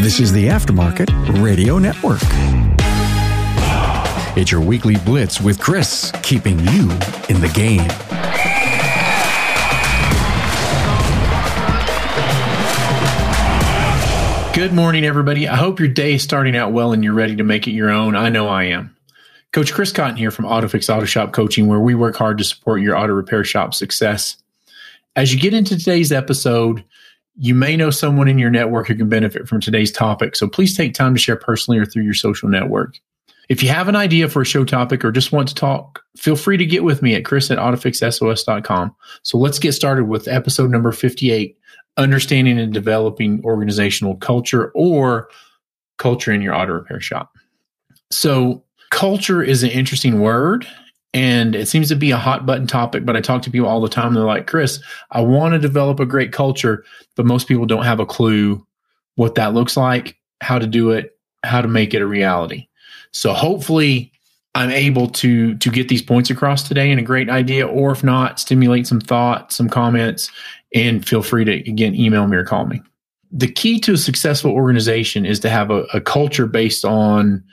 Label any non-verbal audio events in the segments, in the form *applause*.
This is the Aftermarket Radio Network. It's your weekly blitz with Chris, keeping you in the game. Good morning, everybody. I hope your day is starting out well and you're ready to make it your own. I know I am. Coach Chris Cotton here from AutoFix Auto Shop Coaching, where we work hard to support your auto repair shop success. As you get into today's episode, you may know someone in your network who can benefit from today's topic, so please take time to share personally or through your social network. If you have an idea for a show topic or just want to talk, feel free to get with me at chris at autofixsos.com. So let's get started with episode number 58 Understanding and Developing Organizational Culture or Culture in Your Auto Repair Shop. So, culture is an interesting word and it seems to be a hot button topic, but I talk to people all the time. They're like, Chris, I want to develop a great culture, but most people don't have a clue what that looks like, how to do it, how to make it a reality. So hopefully I'm able to to get these points across today and a great idea, or if not, stimulate some thought, some comments, and feel free to again email me or call me. The key to a successful organization is to have a, a culture based on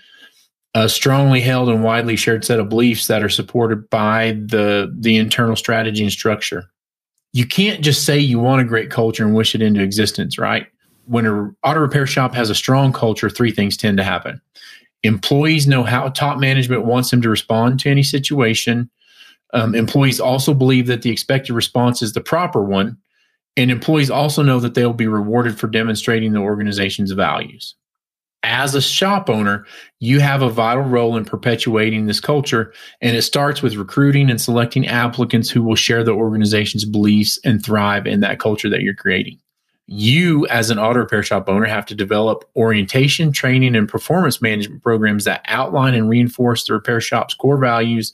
a strongly held and widely shared set of beliefs that are supported by the the internal strategy and structure. You can't just say you want a great culture and wish it into existence, right? When an auto repair shop has a strong culture, three things tend to happen. Employees know how top management wants them to respond to any situation. Um, employees also believe that the expected response is the proper one. And employees also know that they'll be rewarded for demonstrating the organization's values as a shop owner, you have a vital role in perpetuating this culture. And it starts with recruiting and selecting applicants who will share the organization's beliefs and thrive in that culture that you're creating. You, as an auto repair shop owner, have to develop orientation, training, and performance management programs that outline and reinforce the repair shop's core values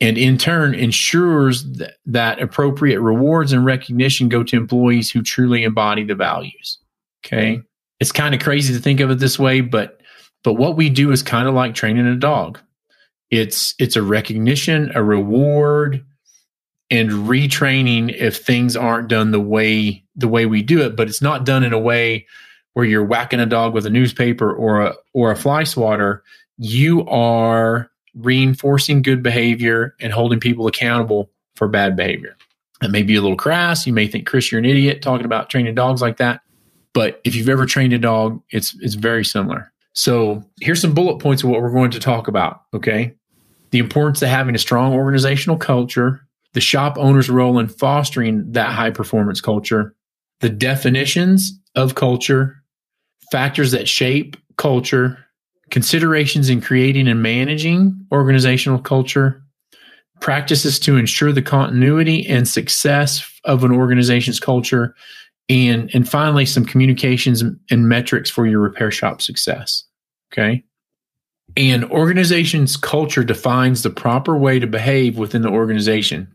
and in turn ensures that, appropriate rewards and recognition go to employees who truly embody the values. Okay it's kind of crazy to think of it this way, but but what we do is kind of like training a dog. It's it's a recognition, a reward, and retraining if things aren't done the way the way we do it, but it's not done in a way where you're whacking a dog with a newspaper or a or a fly swatter. You are reinforcing good behavior and holding people accountable for bad behavior. It may be a little crass. You may think, Chris, you're an idiot talking about training dogs like that. But if you've ever trained a dog, it's it's very similar. So here's some bullet points of what we're going to talk about. Okay. The importance of having a strong organizational culture, the shop owner's role in fostering that high performance culture, the definitions of culture, factors that shape culture, considerations in creating and managing organizational culture, practices to ensure the continuity and success of an organization's culture, and and finally some communications and metrics for your repair shop success okay? And organization's culture defines the proper way to behave within the organization.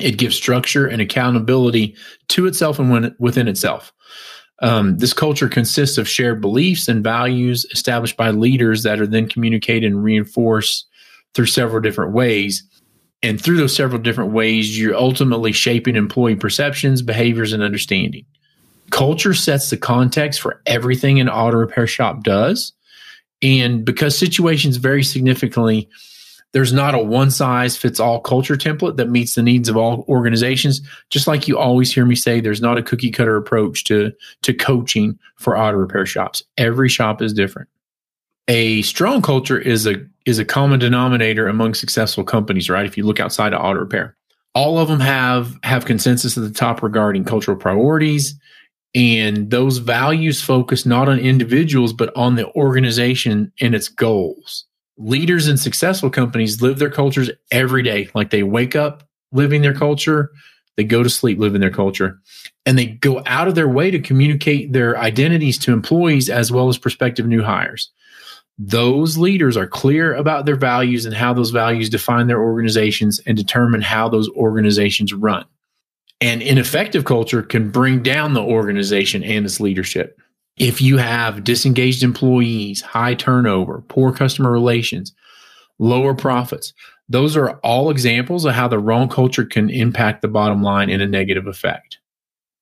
It gives structure and accountability to itself and within itself. Um, this culture consists of shared beliefs and values established by leaders that are then communicated and reinforced through several different ways. And through those several different ways you're ultimately shaping employee perceptions behaviors and understanding culture sets the context for everything an auto repair shop does. And because situations vary significantly, there's not a one size fits all culture template that meets the needs of all organizations. Just like you always hear me say, there's not a cookie cutter approach to, to coaching for auto repair shops. Every shop is different. A strong culture is a is a common denominator among successful companies, right? If you look outside of auto repair, all of them have have consensus at the top regarding cultural priorities, and those values focus not on individuals, but on the organization and its goals. Leaders in successful companies live their cultures every day. Like they wake up living their culture, they go to sleep living their culture, and they go out of their way to communicate their identities to employees as well as prospective new hires. Those leaders are clear about their values and how those values define their organizations and determine how those organizations run. And ineffective culture can bring down the organization and its leadership. If you have disengaged employees, high turnover, poor customer relations, lower profits, those are all examples of how the wrong culture can impact the bottom line in a negative effect.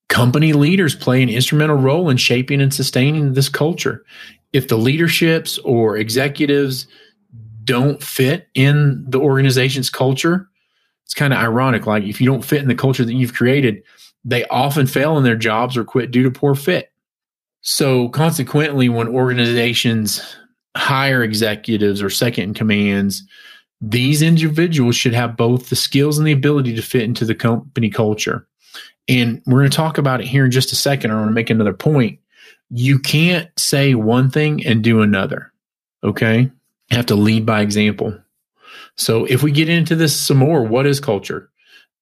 Company leaders play an instrumental role in shaping and sustaining this culture. If the leaderships or executives don't fit in the organization's culture, it's kind of ironic. Like if you don't fit in the culture that you've created, they often fail in their jobs or quit due to poor fit. So consequently, when organizations hire executives or second in commands, these individuals should have both the skills and the ability to fit into the company culture. And we're going to talk about it here in just a second. I want to make another point. You can't say one thing and do another. Okay. You have to lead by example. So if we get into this some more, what is culture?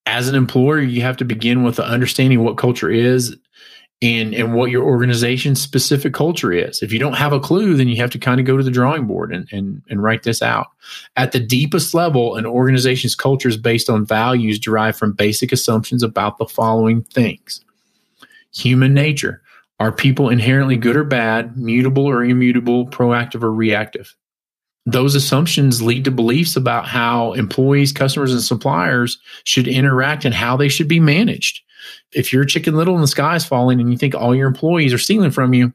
As an employer, you have to begin with the understanding what culture is and and what your organization's specific culture is. If you don't have a clue, then you have to kind of go to the drawing board and, and, and write this out. At the deepest level, an organization's culture is based on values derived from basic assumptions about the following things. Human nature. Are people inherently good or bad, mutable or immutable, proactive or reactive? Those assumptions lead to beliefs about how employees, customers, and suppliers should interact and how they should be managed if you're chicken little and the sky is falling and you think all your employees are stealing from you,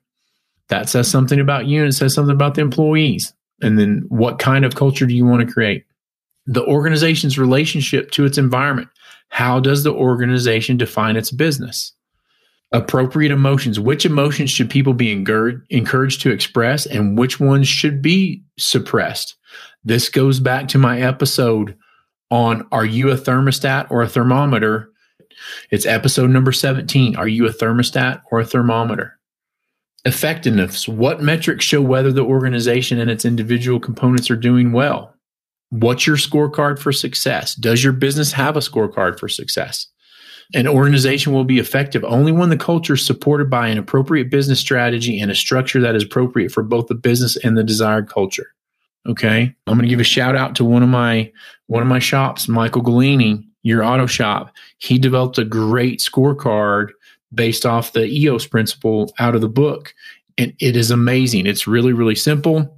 that says something about you and it says something about the employees. And then what kind of culture do you want to create? The organization's relationship to its environment. How does the organization define its business? Appropriate emotions. Which emotions should people be encouraged to express and which ones should be suppressed? This goes back to my episode on Are you a thermostat or a thermometer? It's episode number 17. Are you a thermostat or a thermometer? Effectiveness. What metrics show whether the organization and its individual components are doing well? What's your scorecard for success? Does your business have a scorecard for success? An organization will be effective only when the culture is supported by an appropriate business strategy and a structure that is appropriate for both the business and the desired culture. Okay. I'm going to give a shout out to one of my one of my shops, Michael Galini your auto shop. He developed a great scorecard based off the EOS principle out of the book. And it is amazing. It's really, really simple.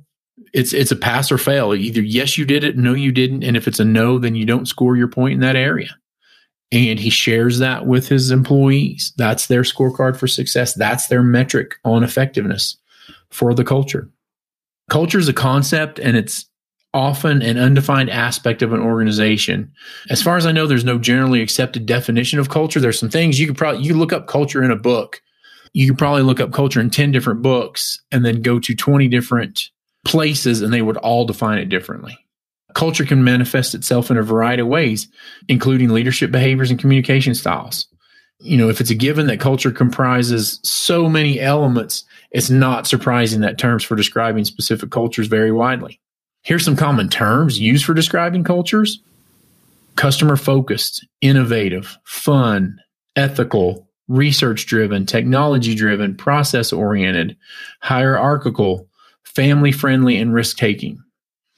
It's it's a pass or fail. Either yes, you did it, no, you didn't. And if it's a no, then you don't score your point in that area. And he shares that with his employees. That's their scorecard for success. That's their metric on effectiveness for the culture. Culture is a concept and it's often an undefined aspect of an organization. As far as I know, there's no generally accepted definition of culture. There's some things you could probably you could look up culture in a book. You could probably look up culture in 10 different books and then go to 20 different places and they would all define it differently. Culture can manifest itself in a variety of ways, including leadership behaviors and communication styles. You know, if it's a given that culture comprises so many elements, it's not surprising that terms for describing specific cultures vary widely. Here's some common terms used for describing cultures customer focused, innovative, fun, ethical, research driven, technology driven, process oriented, hierarchical, family friendly, and risk taking.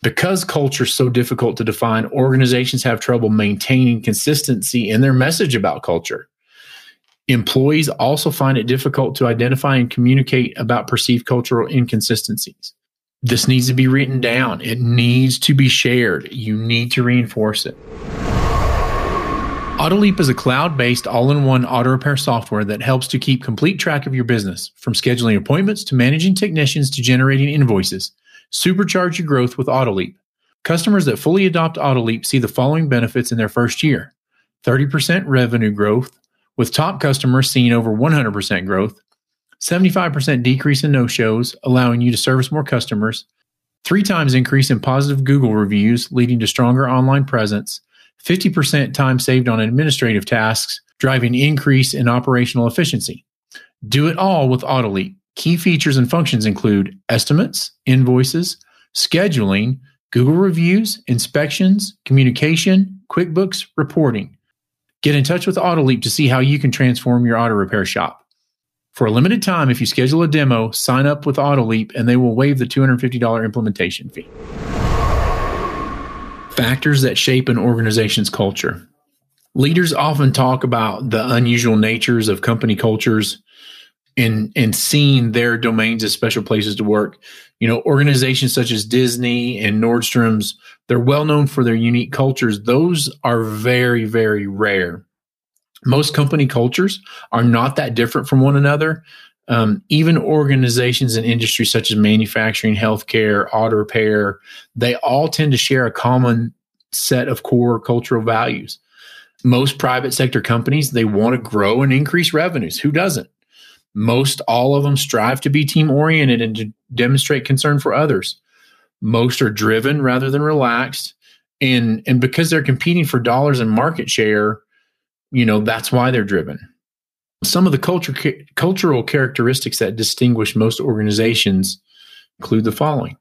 Because culture is so difficult to define, organizations have trouble maintaining consistency in their message about culture. Employees also find it difficult to identify and communicate about perceived cultural inconsistencies. This needs to be written down. It needs to be shared. You need to reinforce it. AutoLeap is a cloud based all in one auto repair software that helps to keep complete track of your business, from scheduling appointments to managing technicians to generating invoices. Supercharge your growth with AutoLeap. Customers that fully adopt AutoLeap see the following benefits in their first year 30% revenue growth, with top customers seeing over 100% growth, 75% decrease in no shows, allowing you to service more customers, three times increase in positive Google reviews, leading to stronger online presence, 50% time saved on administrative tasks, driving increase in operational efficiency. Do it all with Autoleap. Key features and functions include estimates, invoices, scheduling, Google reviews, inspections, communication, QuickBooks, reporting. Get in touch with Autoleap to see how you can transform your auto repair shop. For a limited time, if you schedule a demo, sign up with AutoLeap and they will waive the $250 implementation fee. Factors that shape an organization's culture. Leaders often talk about the unusual natures of company cultures and and seeing their domains as special places to work. You know, organizations such as Disney and Nordstrom's, they're well known for their unique cultures. Those are very, very rare. Most company cultures are not that different from one another. Um, even organizations in industries such as manufacturing, healthcare, auto repair, they all tend to share a common set of core cultural values. Most private sector companies, they want to grow and increase revenues. Who doesn't? Most all of them strive to be team oriented and to demonstrate concern for others. Most are driven rather than relaxed. And, and because they're competing for dollars and market share, you know, that's why they're driven. Some of the culture, cultural characteristics that distinguish most organizations include the following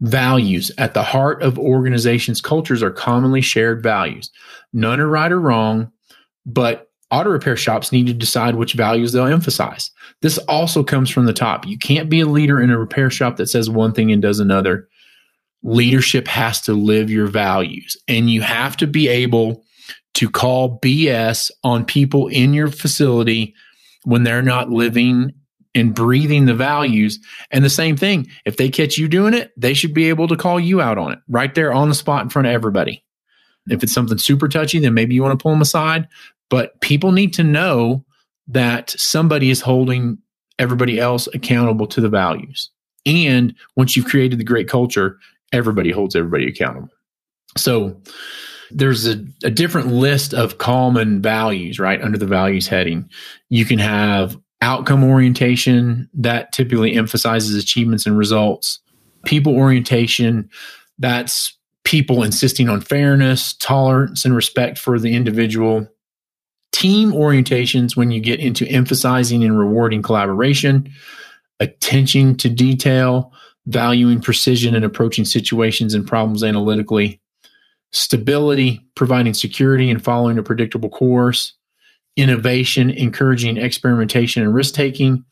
values. At the heart of organizations' cultures are commonly shared values. None are right or wrong, but auto repair shops need to decide which values they'll emphasize. This also comes from the top. You can't be a leader in a repair shop that says one thing and does another. Leadership has to live your values, and you have to be able to call BS on people in your facility when they're not living and breathing the values. And the same thing, if they catch you doing it, they should be able to call you out on it right there on the spot in front of everybody. If it's something super touchy, then maybe you want to pull them aside. But people need to know that somebody is holding everybody else accountable to the values. And once you've created the great culture, everybody holds everybody accountable. So, there's a, a different list of common values, right? Under the values heading. You can have outcome orientation that typically emphasizes achievements and results, people orientation, that's people insisting on fairness, tolerance, and respect for the individual. Team orientations, when you get into emphasizing and rewarding collaboration, attention to detail, valuing precision and approaching situations and problems analytically, stability, providing security and following a predictable course, innovation, encouraging experimentation and risk taking.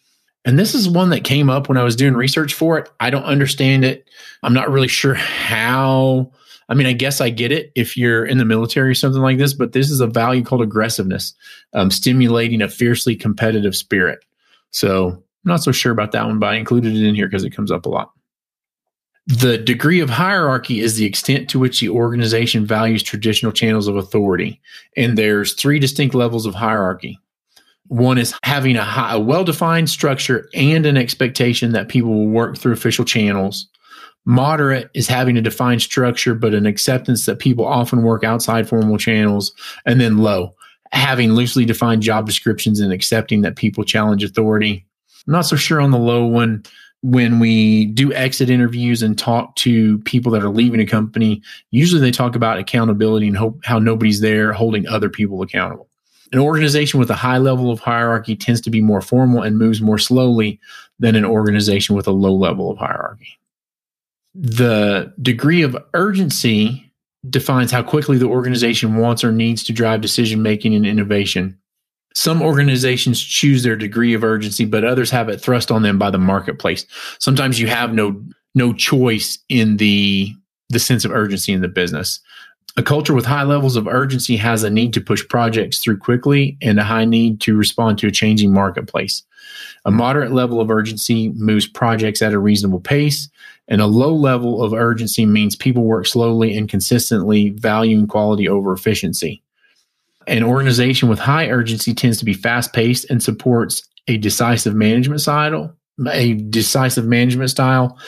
And this is one that came up when I was doing research for it. I don't understand it. I'm not really sure how. I mean, I guess I get it if you're in the military or something like this, but this is a value called aggressiveness, um, stimulating a fiercely competitive spirit. So I'm not so sure about that one, but I included it in here because it comes up a lot. The degree of hierarchy is the extent to which the organization values traditional channels of authority. And there's three distinct levels of hierarchy. One is having a, a well defined structure and an expectation that people will work through official channels. Moderate is having a defined structure, but an acceptance that people often work outside formal channels. And then low, having loosely defined job descriptions and accepting that people challenge authority. I'm not so sure on the low one when we do exit interviews and talk to people that are leaving a company, usually they talk about accountability and hope, how nobody's there holding other people accountable. An organization with a high level of hierarchy tends to be more formal and moves more slowly than an organization with a low level of hierarchy. The degree of urgency defines how quickly the organization wants or needs to drive decision making and innovation some organizations choose their degree of urgency, but others have it thrust on them by the marketplace. Sometimes you have no no choice in the the sense of urgency in the business. A culture with high levels of urgency has a need to push projects through quickly and a high need to respond to a changing marketplace. A moderate level of urgency moves projects at a reasonable pace, and a low level of urgency means people work slowly and consistently, valuing quality over efficiency. An organization with high urgency tends to be fast paced and supports a decisive management style, a decisive management style.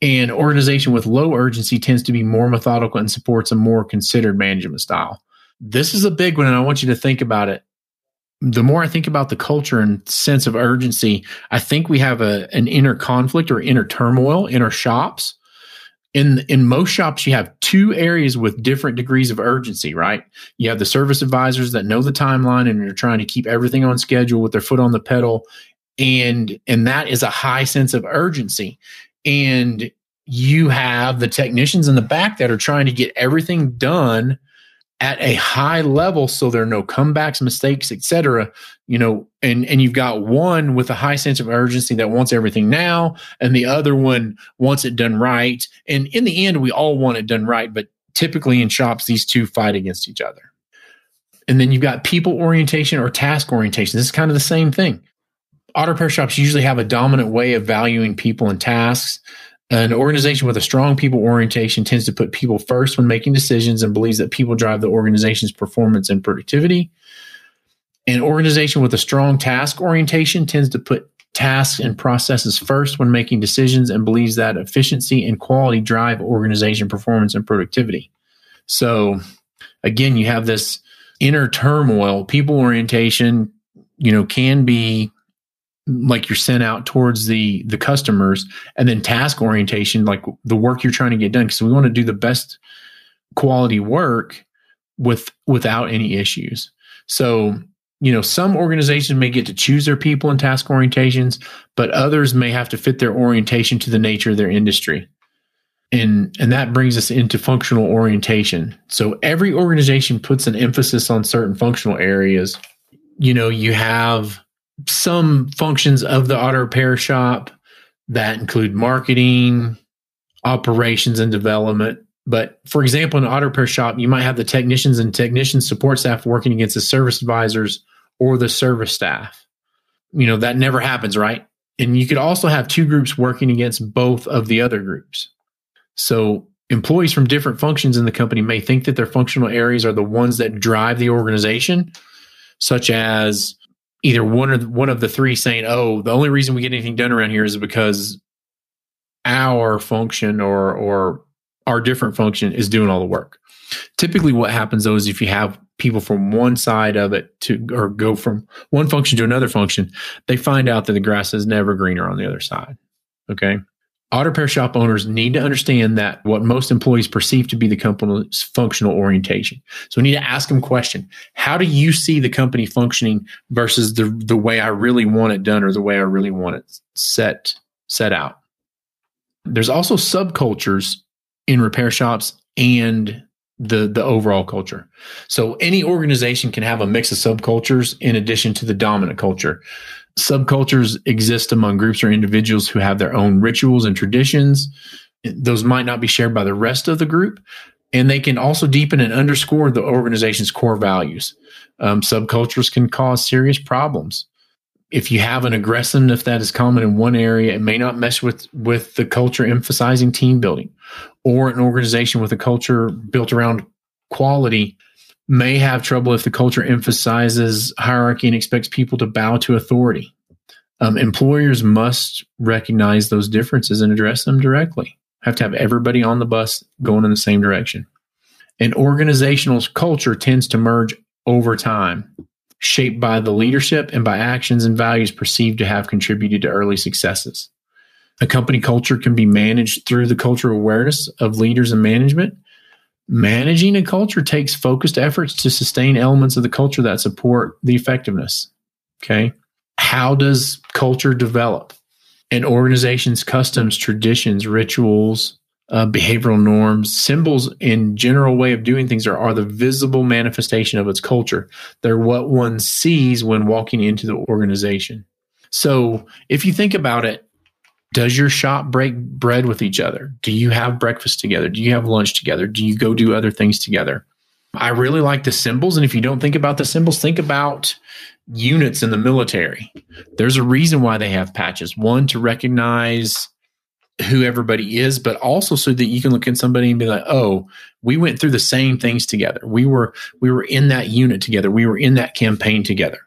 An organization with low urgency tends to be more methodical and supports a more considered management style. This is a big one, and I want you to think about it. The more I think about the culture and sense of urgency, I think we have a, an inner conflict or inner turmoil in our shops. In in most shops you have two areas with different degrees of urgency right? You have the service advisors that know the timeline and are trying to keep everything on schedule with their foot on the pedal. And and that is a high sense of urgency. And you have the technicians in the back that are trying to get everything done at a high level so there are no comebacks mistakes etc you know and and you've got one with a high sense of urgency that wants everything now and the other one wants it done right. And in the end we all want it done right but typically in shops these two fight against each other. And then you've got people orientation or task orientation. This is kind of the same thing. Auto repair shops usually have a dominant way of valuing people and tasks an organization with a strong people orientation tends to put people first when making decisions and believes that people drive the organization's performance and productivity. An organization with a strong task orientation tends to put tasks and processes first when making decisions and believes that efficiency and quality drive organization performance and productivity. So, again, you have this inner turmoil. People orientation, you know, can be like you're sent out towards the the customers and then task orientation like the work you're trying to get done. Because we want to do the best quality work with without any issues. So you know some organizations may get to choose their people and task orientations but others may have to fit their orientation to the nature of their industry. And and that brings us into functional orientation. So every organization puts an emphasis on certain functional areas. You know you have some functions of the auto repair shop that include marketing, operations, and development. But for example, in an auto repair shop, you might have the technicians and technician support staff working against the service advisors or the service staff. You know, that never happens, right? And you could also have two groups working against both of the other groups. So employees from different functions in the company may think that their functional areas are the ones that drive the organization, such as either one of one of the three saying, "Oh, the only reason we get anything done around here is because our function or or our different function is doing all the work." Typically, what happens though is if you have people from one side of it to or go from one function to another function, they find out that the grass is never greener on the other side. Okay. Auto repair shop owners need to understand that what most employees perceive to be the company's functional orientation. So we need to ask them question. How do you see the company functioning versus the, the way I really want it done or the way I really want it set, set out? There's also subcultures in repair shops and the the overall culture. So any organization can have a mix of subcultures in addition to the dominant culture. Subcultures exist among groups or individuals who have their own rituals and traditions. Those might not be shared by the rest of the group, and they can also deepen and underscore the organization's core values. Um, subcultures can cause serious problems. If you have an aggressiveness that is common in one area, it may not mesh with with the culture emphasizing team building, or an organization with a culture built around quality may have trouble if the culture emphasizes hierarchy and expects people to bow to authority. Um, employers must recognize those differences and address them directly. Have to have everybody on the bus going in the same direction. An organizational culture tends to merge over time, shaped by the leadership and by actions and values perceived to have contributed to early successes. A company culture can be managed through the cultural awareness of leaders and management Managing a culture takes focused efforts to sustain elements of the culture that support the effectiveness. Okay. How does culture develop? An organization's customs, traditions, rituals, uh, behavioral norms, symbols, and general way of doing things are, are the visible manifestation of its culture. They're what one sees when walking into the organization. So if you think about it, does your shop break bread with each other? Do you have breakfast together? Do you have lunch together? Do you go do other things together? I really like the symbols. And if you don't think about the symbols, think about units in the military. There's a reason why they have patches. One, to recognize who everybody is, but also so that you can look at somebody and be like, oh, we went through the same things together. We were we were in that unit together. We were in that campaign together.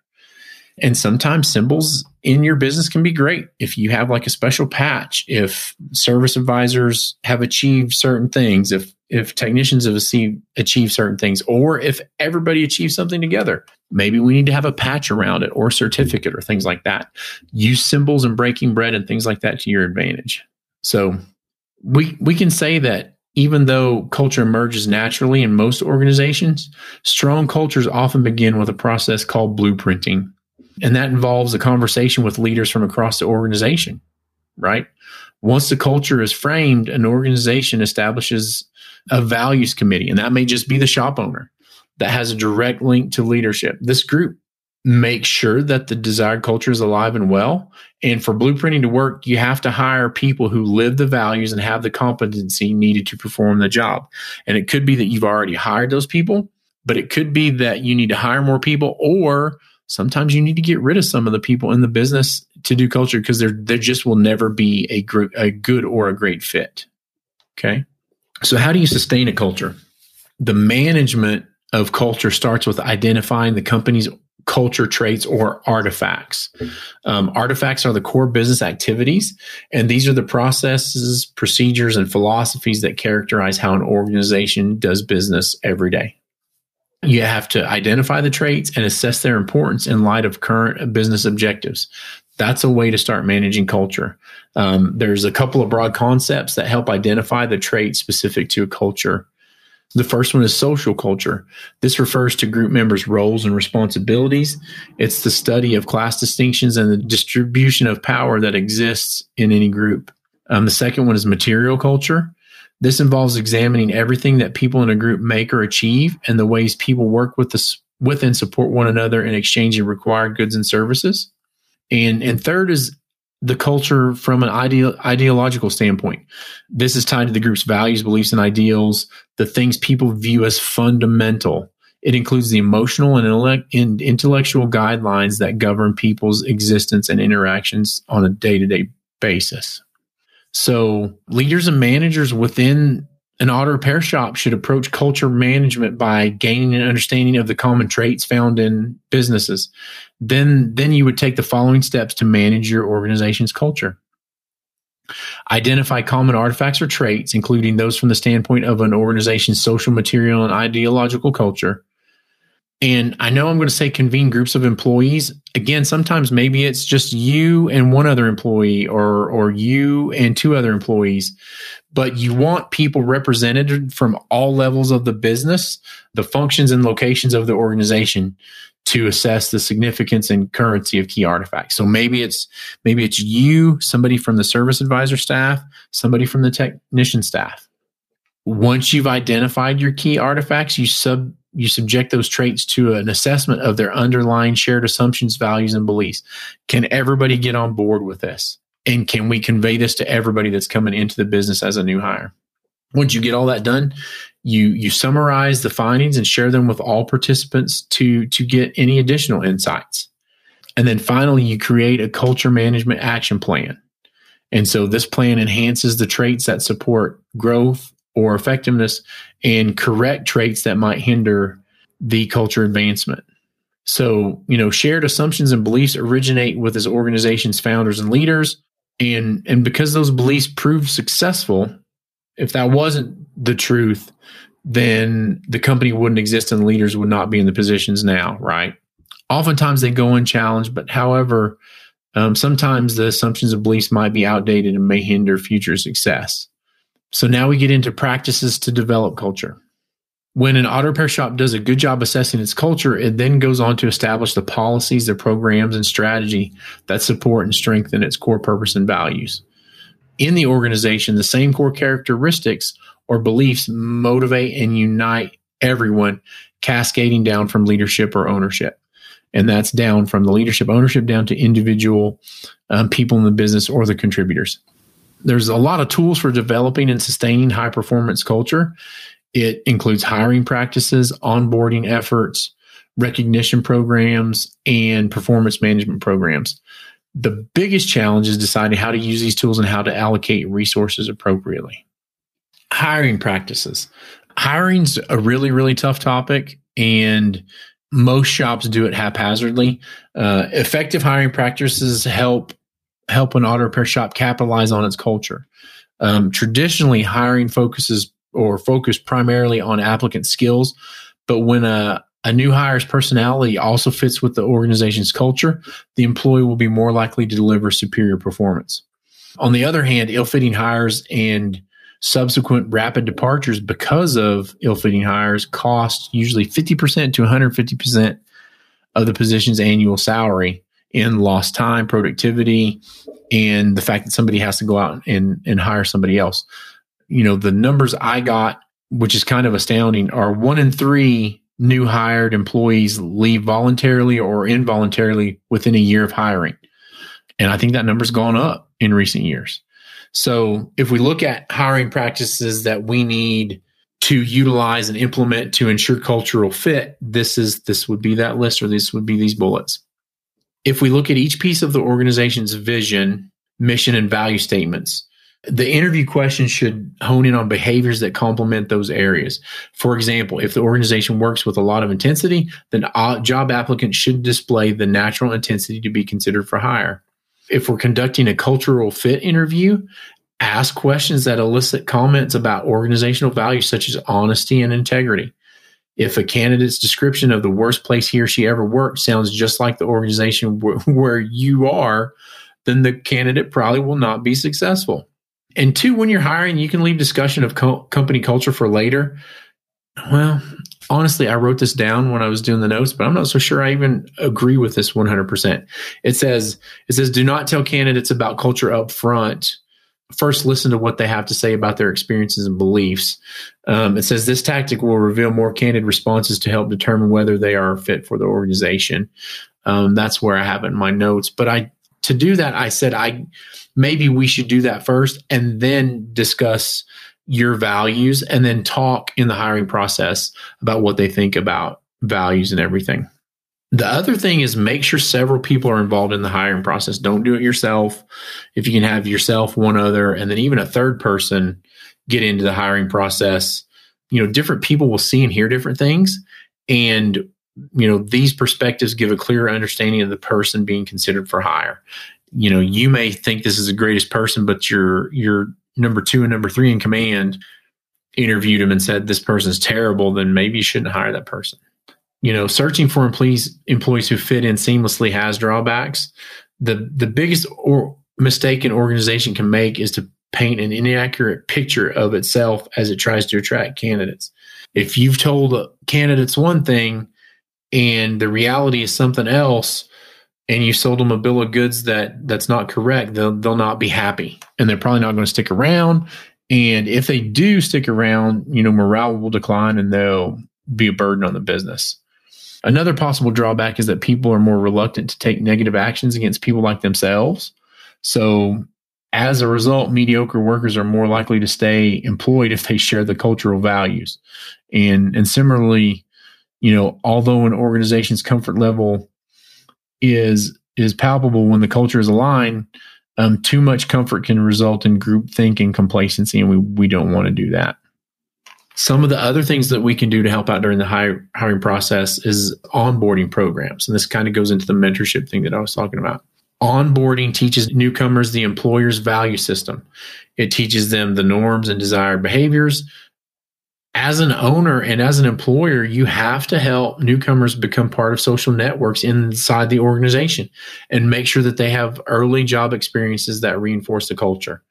And sometimes symbols in your business can be great if you have like a special patch, if service advisors have achieved certain things, if if technicians have achieved, achieved certain things, or if everybody achieves something together. Maybe we need to have a patch around it or certificate or things like that. Use symbols and breaking bread and things like that to your advantage. So we we can say that even though culture emerges naturally in most organizations, strong cultures often begin with a process called blueprinting and that involves a conversation with leaders from across the organization, right? Once the culture is framed, an organization establishes a values committee, and that may just be the shop owner that has a direct link to leadership. This group makes sure that the desired culture is alive and well. And for blueprinting to work, you have to hire people who live the values and have the competency needed to perform the job. And it could be that you've already hired those people, but it could be that you need to hire more people or sometimes you need to get rid of some of the people in the business to do culture because there there just will never be a group a good or a great fit. Okay. So how do you sustain a culture? The management of culture starts with identifying the company's culture traits or artifacts. Um, artifacts are the core business activities, and these are the processes, procedures, and philosophies that characterize how an organization does business every day. You have to identify the traits and assess their importance in light of current business objectives. That's a way to start managing culture. Um, there's a couple of broad concepts that help identify the traits specific to a culture the first one is social culture. This refers to group members' roles and responsibilities. It's the study of class distinctions and the distribution of power that exists in any group. Um, the second one is material culture. This involves examining everything that people in a group make or achieve and the ways people work with, the, with and support one another in exchanging required goods and services. And, and third is the culture from an ideal, ideological standpoint. This is tied to the group's values, beliefs, and ideals, the things people view as fundamental. It includes the emotional and intellectual guidelines that govern people's existence and interactions on a day to day basis. So, leaders and managers within an auto repair shop should approach culture management by gaining an understanding of the common traits found in businesses. Then, then you would take the following steps to manage your organization's culture. Identify common artifacts or traits, including those from the standpoint of an organization's social, material, and ideological culture. And I know I'm going to say convene groups of employees. Again, sometimes maybe it's just you and one other employee or or you and two other employees, but you want people represented from all levels of the business, the functions and locations of the organization to assess the significance and currency of key artifacts. So maybe it's maybe it's you, somebody from the service advisor staff, somebody from the technician staff. Once you've identified your key artifacts, you sub you subject those traits to an assessment of their underlying shared assumptions, values, and beliefs. Can everybody get on board with this? And can we convey this to everybody that's coming into the business as a new hire? Once you get all that done, you you summarize the findings and share them with all participants to to get any additional insights. And then finally, you create a culture management action plan. And so this plan enhances the traits that support growth or effectiveness and correct traits that might hinder the culture advancement. So, you know, shared assumptions and beliefs originate with his organization's founders and leaders. And, and because those beliefs proved successful, if that wasn't the truth, then the company wouldn't exist and the leaders would not be in the positions now, right? Oftentimes they go unchallenged, but however, um, sometimes the assumptions and beliefs might be outdated and may hinder future success. So now we get into practices to develop culture. When an auto repair shop does a good job assessing its culture, it then goes on to establish the policies, the programs, and strategy that support and strengthen its core purpose and values. In the organization, the same core characteristics or beliefs motivate and unite everyone, cascading down from leadership or ownership. And that's down from the leadership ownership down to individual um, people in the business or the contributors there's a lot of tools for developing and sustaining high performance culture. It includes hiring practices, onboarding efforts, recognition programs, and performance management programs. The biggest challenge is deciding how to use these tools and how to allocate resources appropriately. Hiring practices. Hiring's a really, really tough topic, and most shops do it haphazardly. Uh, effective hiring practices help help an auto repair shop capitalize on its culture. Um, traditionally, hiring focuses or focus primarily on applicant skills, but when a a new hire's personality also fits with the organization's culture, the employee will be more likely to deliver superior performance. On the other hand, ill fitting hires and subsequent rapid departures because of ill fitting hires cost usually 50% to 150% of the position's annual salary in lost time, productivity, and the fact that somebody has to go out and, and hire somebody else. You know, the numbers I got, which is kind of astounding, are one in three new hired employees leave voluntarily or involuntarily within a year of hiring. And I think that number's gone up in recent years. So if we look at hiring practices that we need to utilize and implement to ensure cultural fit, this is this would be that list or this would be these bullets if we look at each piece of the organization's vision, mission, and value statements, The interview questions should hone in on behaviors that complement those areas. For example, if the organization works with a lot of intensity, then job applicants should display the natural intensity to be considered for hire. If we're conducting a cultural fit interview, ask questions that elicit comments about organizational values such as honesty and integrity. If a candidate's description of the worst place he or she ever worked sounds just like the organization *laughs* where you are, then the candidate probably will not be successful. And two, when you're hiring, you can leave discussion of co- company culture for later. Well, honestly, I wrote this down when I was doing the notes, but I'm not so sure I even agree with this 100%. It says, it says, do not tell candidates about culture up front. First, listen to what they have to say about their experiences and beliefs. Um, it says this tactic will reveal more candid responses to help determine whether they are fit for the organization. Um, that's where I have it in my notes. But I to do that, I said I maybe we should do that first and then discuss your values and then talk in the hiring process about what they think about values and everything. The other thing is make sure several people are involved in the hiring process. Don't do it yourself. If you can have yourself, one other, and then even a third person get into the hiring process, you know, different people will see and hear different things. And you know these perspectives give a clear understanding of the person being considered for hire you know you may think this is the greatest person but your your number two and number three in command interviewed him and said this person's terrible then maybe you shouldn't hire that person you know searching for employees employees who fit in seamlessly has drawbacks. The the biggest or mistake an organization can make is to paint an inaccurate picture of itself as it tries to attract candidates. If you've told candidates one thing and the reality is something else and you sold them a bill of goods that that's not correct they'll they'll not be happy and they're probably not going to stick around. And if they do stick around you know morale will decline and they'll be a burden on the business another possible drawback is that people are more reluctant to take negative actions against people like themselves so as a result mediocre workers are more likely to stay employed if they share the cultural values and and similarly you know, although an organization's comfort level is is palpable when the culture is aligned, um, too much comfort can result in groupthink and complacency, and we we don't want to do that. Some of the other things that we can do to help out during the hire, hiring process is onboarding programs, and this kind of goes into the mentorship thing that I was talking about. Onboarding teaches newcomers the employer's value system. It teaches them the norms and desired behaviors, as an owner and as an employer, you have to help newcomers become part of social networks inside the organization and make sure that they have early job experiences that reinforce the culture.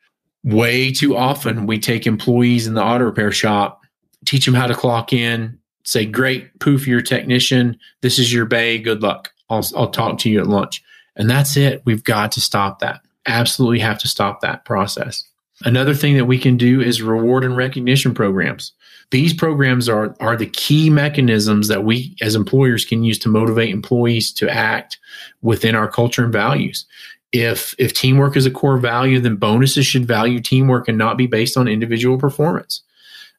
Way too often, we take employees in the auto repair shop, teach them how to clock in, say, Great, poof, you're a technician. This is your bay. Good luck. I'll, I'll talk to you at lunch. And that's it. We've got to stop that. Absolutely have to stop that process. Another thing that we can do is reward and recognition programs. These programs are, are the key mechanisms that we as employers can use to motivate employees to act within our culture and values. If if teamwork is a core value, then bonuses should value teamwork and not be based on individual performance.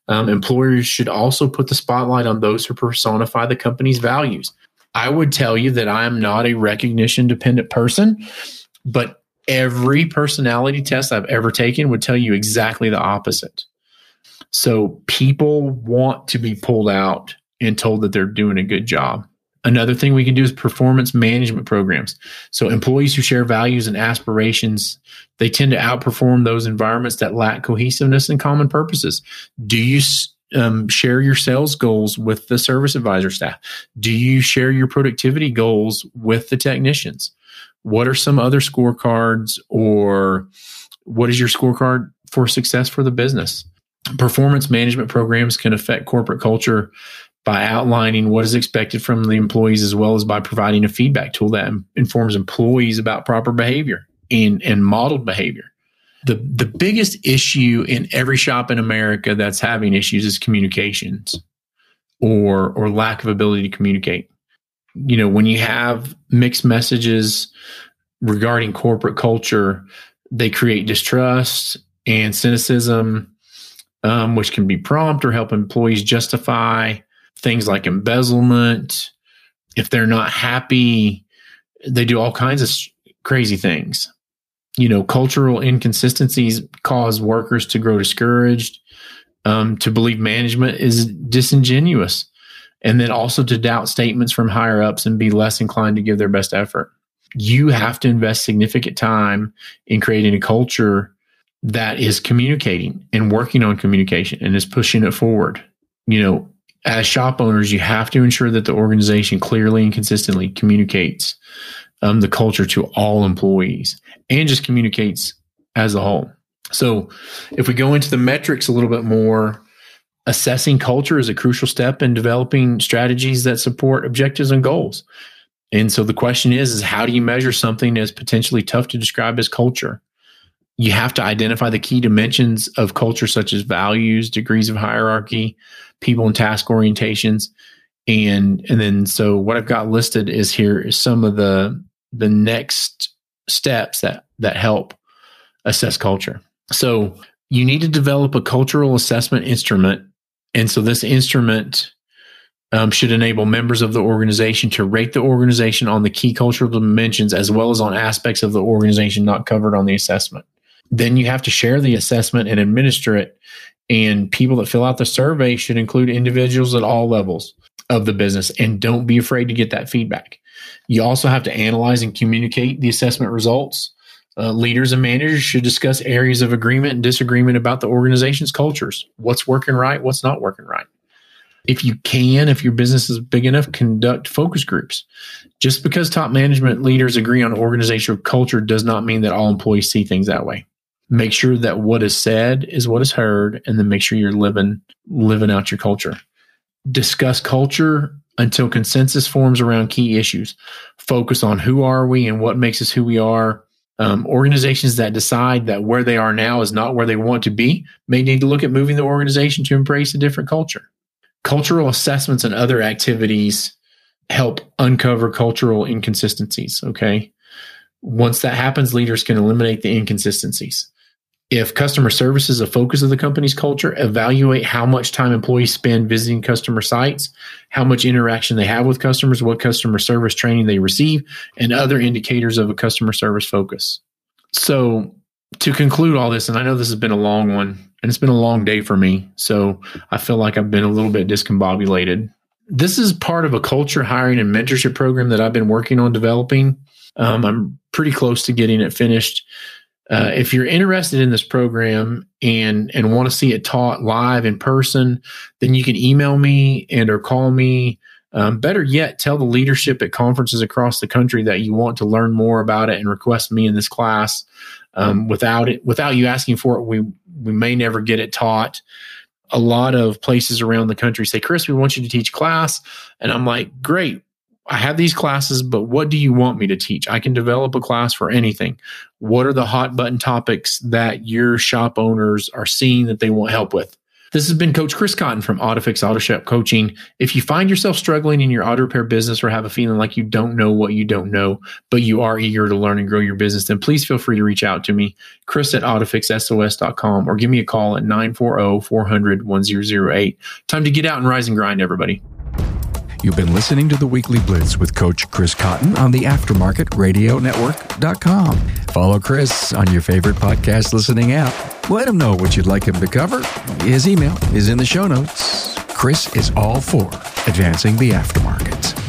Um, employers should also put the spotlight on those who personify the company's values. I would tell you that I am not a recognition dependent person, but every personality test I've ever taken would tell you exactly the opposite. So people want to be pulled out and told that they're doing a good job. Another thing we can do is performance management programs. So employees who share values and aspirations, they tend to outperform those environments that lack cohesiveness and common purposes. Do you um, share your sales goals with the service advisor staff? Do you share your productivity goals with the technicians? What are some other scorecards or what is your scorecard for success for the business? Performance management programs can affect corporate culture by outlining what is expected from the employees as well as by providing a feedback tool that informs employees about proper behavior and, and modeled behavior. The, the biggest issue in every shop in America that's having issues is communications or, or lack of ability to communicate. You know, when you have mixed messages regarding corporate culture, they create distrust and cynicism um, which can be prompt or help employees justify things like embezzlement. If they're not happy, they do all kinds of crazy things. you know, cultural inconsistencies cause workers to grow discouraged, um, to believe management is disingenuous, and then also to doubt statements from higher ups and be less inclined to give their best effort. You have to invest significant time in creating a culture that is communicating and working on communication and is pushing it forward. You know, as shop owners, you have to ensure that the organization clearly and consistently communicates um, the culture to all employees and just communicates as a whole. So, if we go into the metrics a little bit more, assessing culture is a crucial step in developing strategies that support objectives and goals. And so the question is, is how do you measure something that's potentially tough to describe as culture? You have to identify the key dimensions of culture, such as values, degrees of hierarchy, people and task orientations. And and then so what I've got listed is here is some of the the next steps that that help assess culture. So you need to develop a cultural assessment instrument. And so this instrument um, should enable members of the organization to rate the organization on the key cultural dimensions as well as on aspects of the organization not covered on the assessment. Then you have to share the assessment and administer it. And people that fill out the survey should include individuals at all levels of the business. And don't be afraid to get that feedback. You also have to analyze and communicate the assessment results. Uh, leaders and managers should discuss areas of agreement and disagreement about the organization's cultures. What's working right? What's not working right? If you can, if your business is big enough, conduct focus groups. Just because top management leaders agree on organizational culture does not mean that all employees see things that way. Make sure that what is said is what is heard, and then make sure you're living living out your culture. Discuss culture until consensus forms around key issues. Focus on who are we and what makes us who we are. Um, organizations that decide that where they are now is not where they want to be may need to look at moving the organization to embrace a different culture. Cultural assessments and other activities help uncover cultural inconsistencies. Okay. Once that happens, leaders can eliminate the inconsistencies. If customer service is a focus of the company's culture, evaluate how much time employees spend visiting customer sites, how much interaction they have with customers, what customer service training they receive, and other indicators of a customer service focus. So, to conclude all this, and I know this has been a long one, and it's been a long day for me. So I feel like I've been a little bit discombobulated. This is part of a culture hiring and mentorship program that I've been working on developing. Um, I'm pretty close to getting it finished. Uh, if you're interested in this program and and want to see it taught live in person, then you can email me and or call me. Um, better yet, tell the leadership at conferences across the country that you want to learn more about it and request me in this class. Um, without it, without you asking for it, we we may never get it taught. A lot of places around the country say, Chris, we want you to teach class. And I'm like, great. I have these classes, but what do you want me to teach? I can develop a class for anything. What are the hot button topics that your shop owners are seeing that they want help with? This has been Coach Chris Cotton from AutoFix Auto Shop Coaching. If you find yourself struggling in your auto repair business or have a feeling like you don't know what you don't know, but you are eager to learn and grow your business, then please feel free to reach out to me, Chris at AutoFixSOS.com, or give me a call at 940 400 1008. Time to get out and rise and grind, everybody. You've been listening to the Weekly Blitz with Coach Chris Cotton on the AftermarketRadioNetwork.com. Follow Chris on your favorite podcast listening app. Let him know what you'd like him to cover. His email is in the show notes. Chris is all for advancing the aftermarket.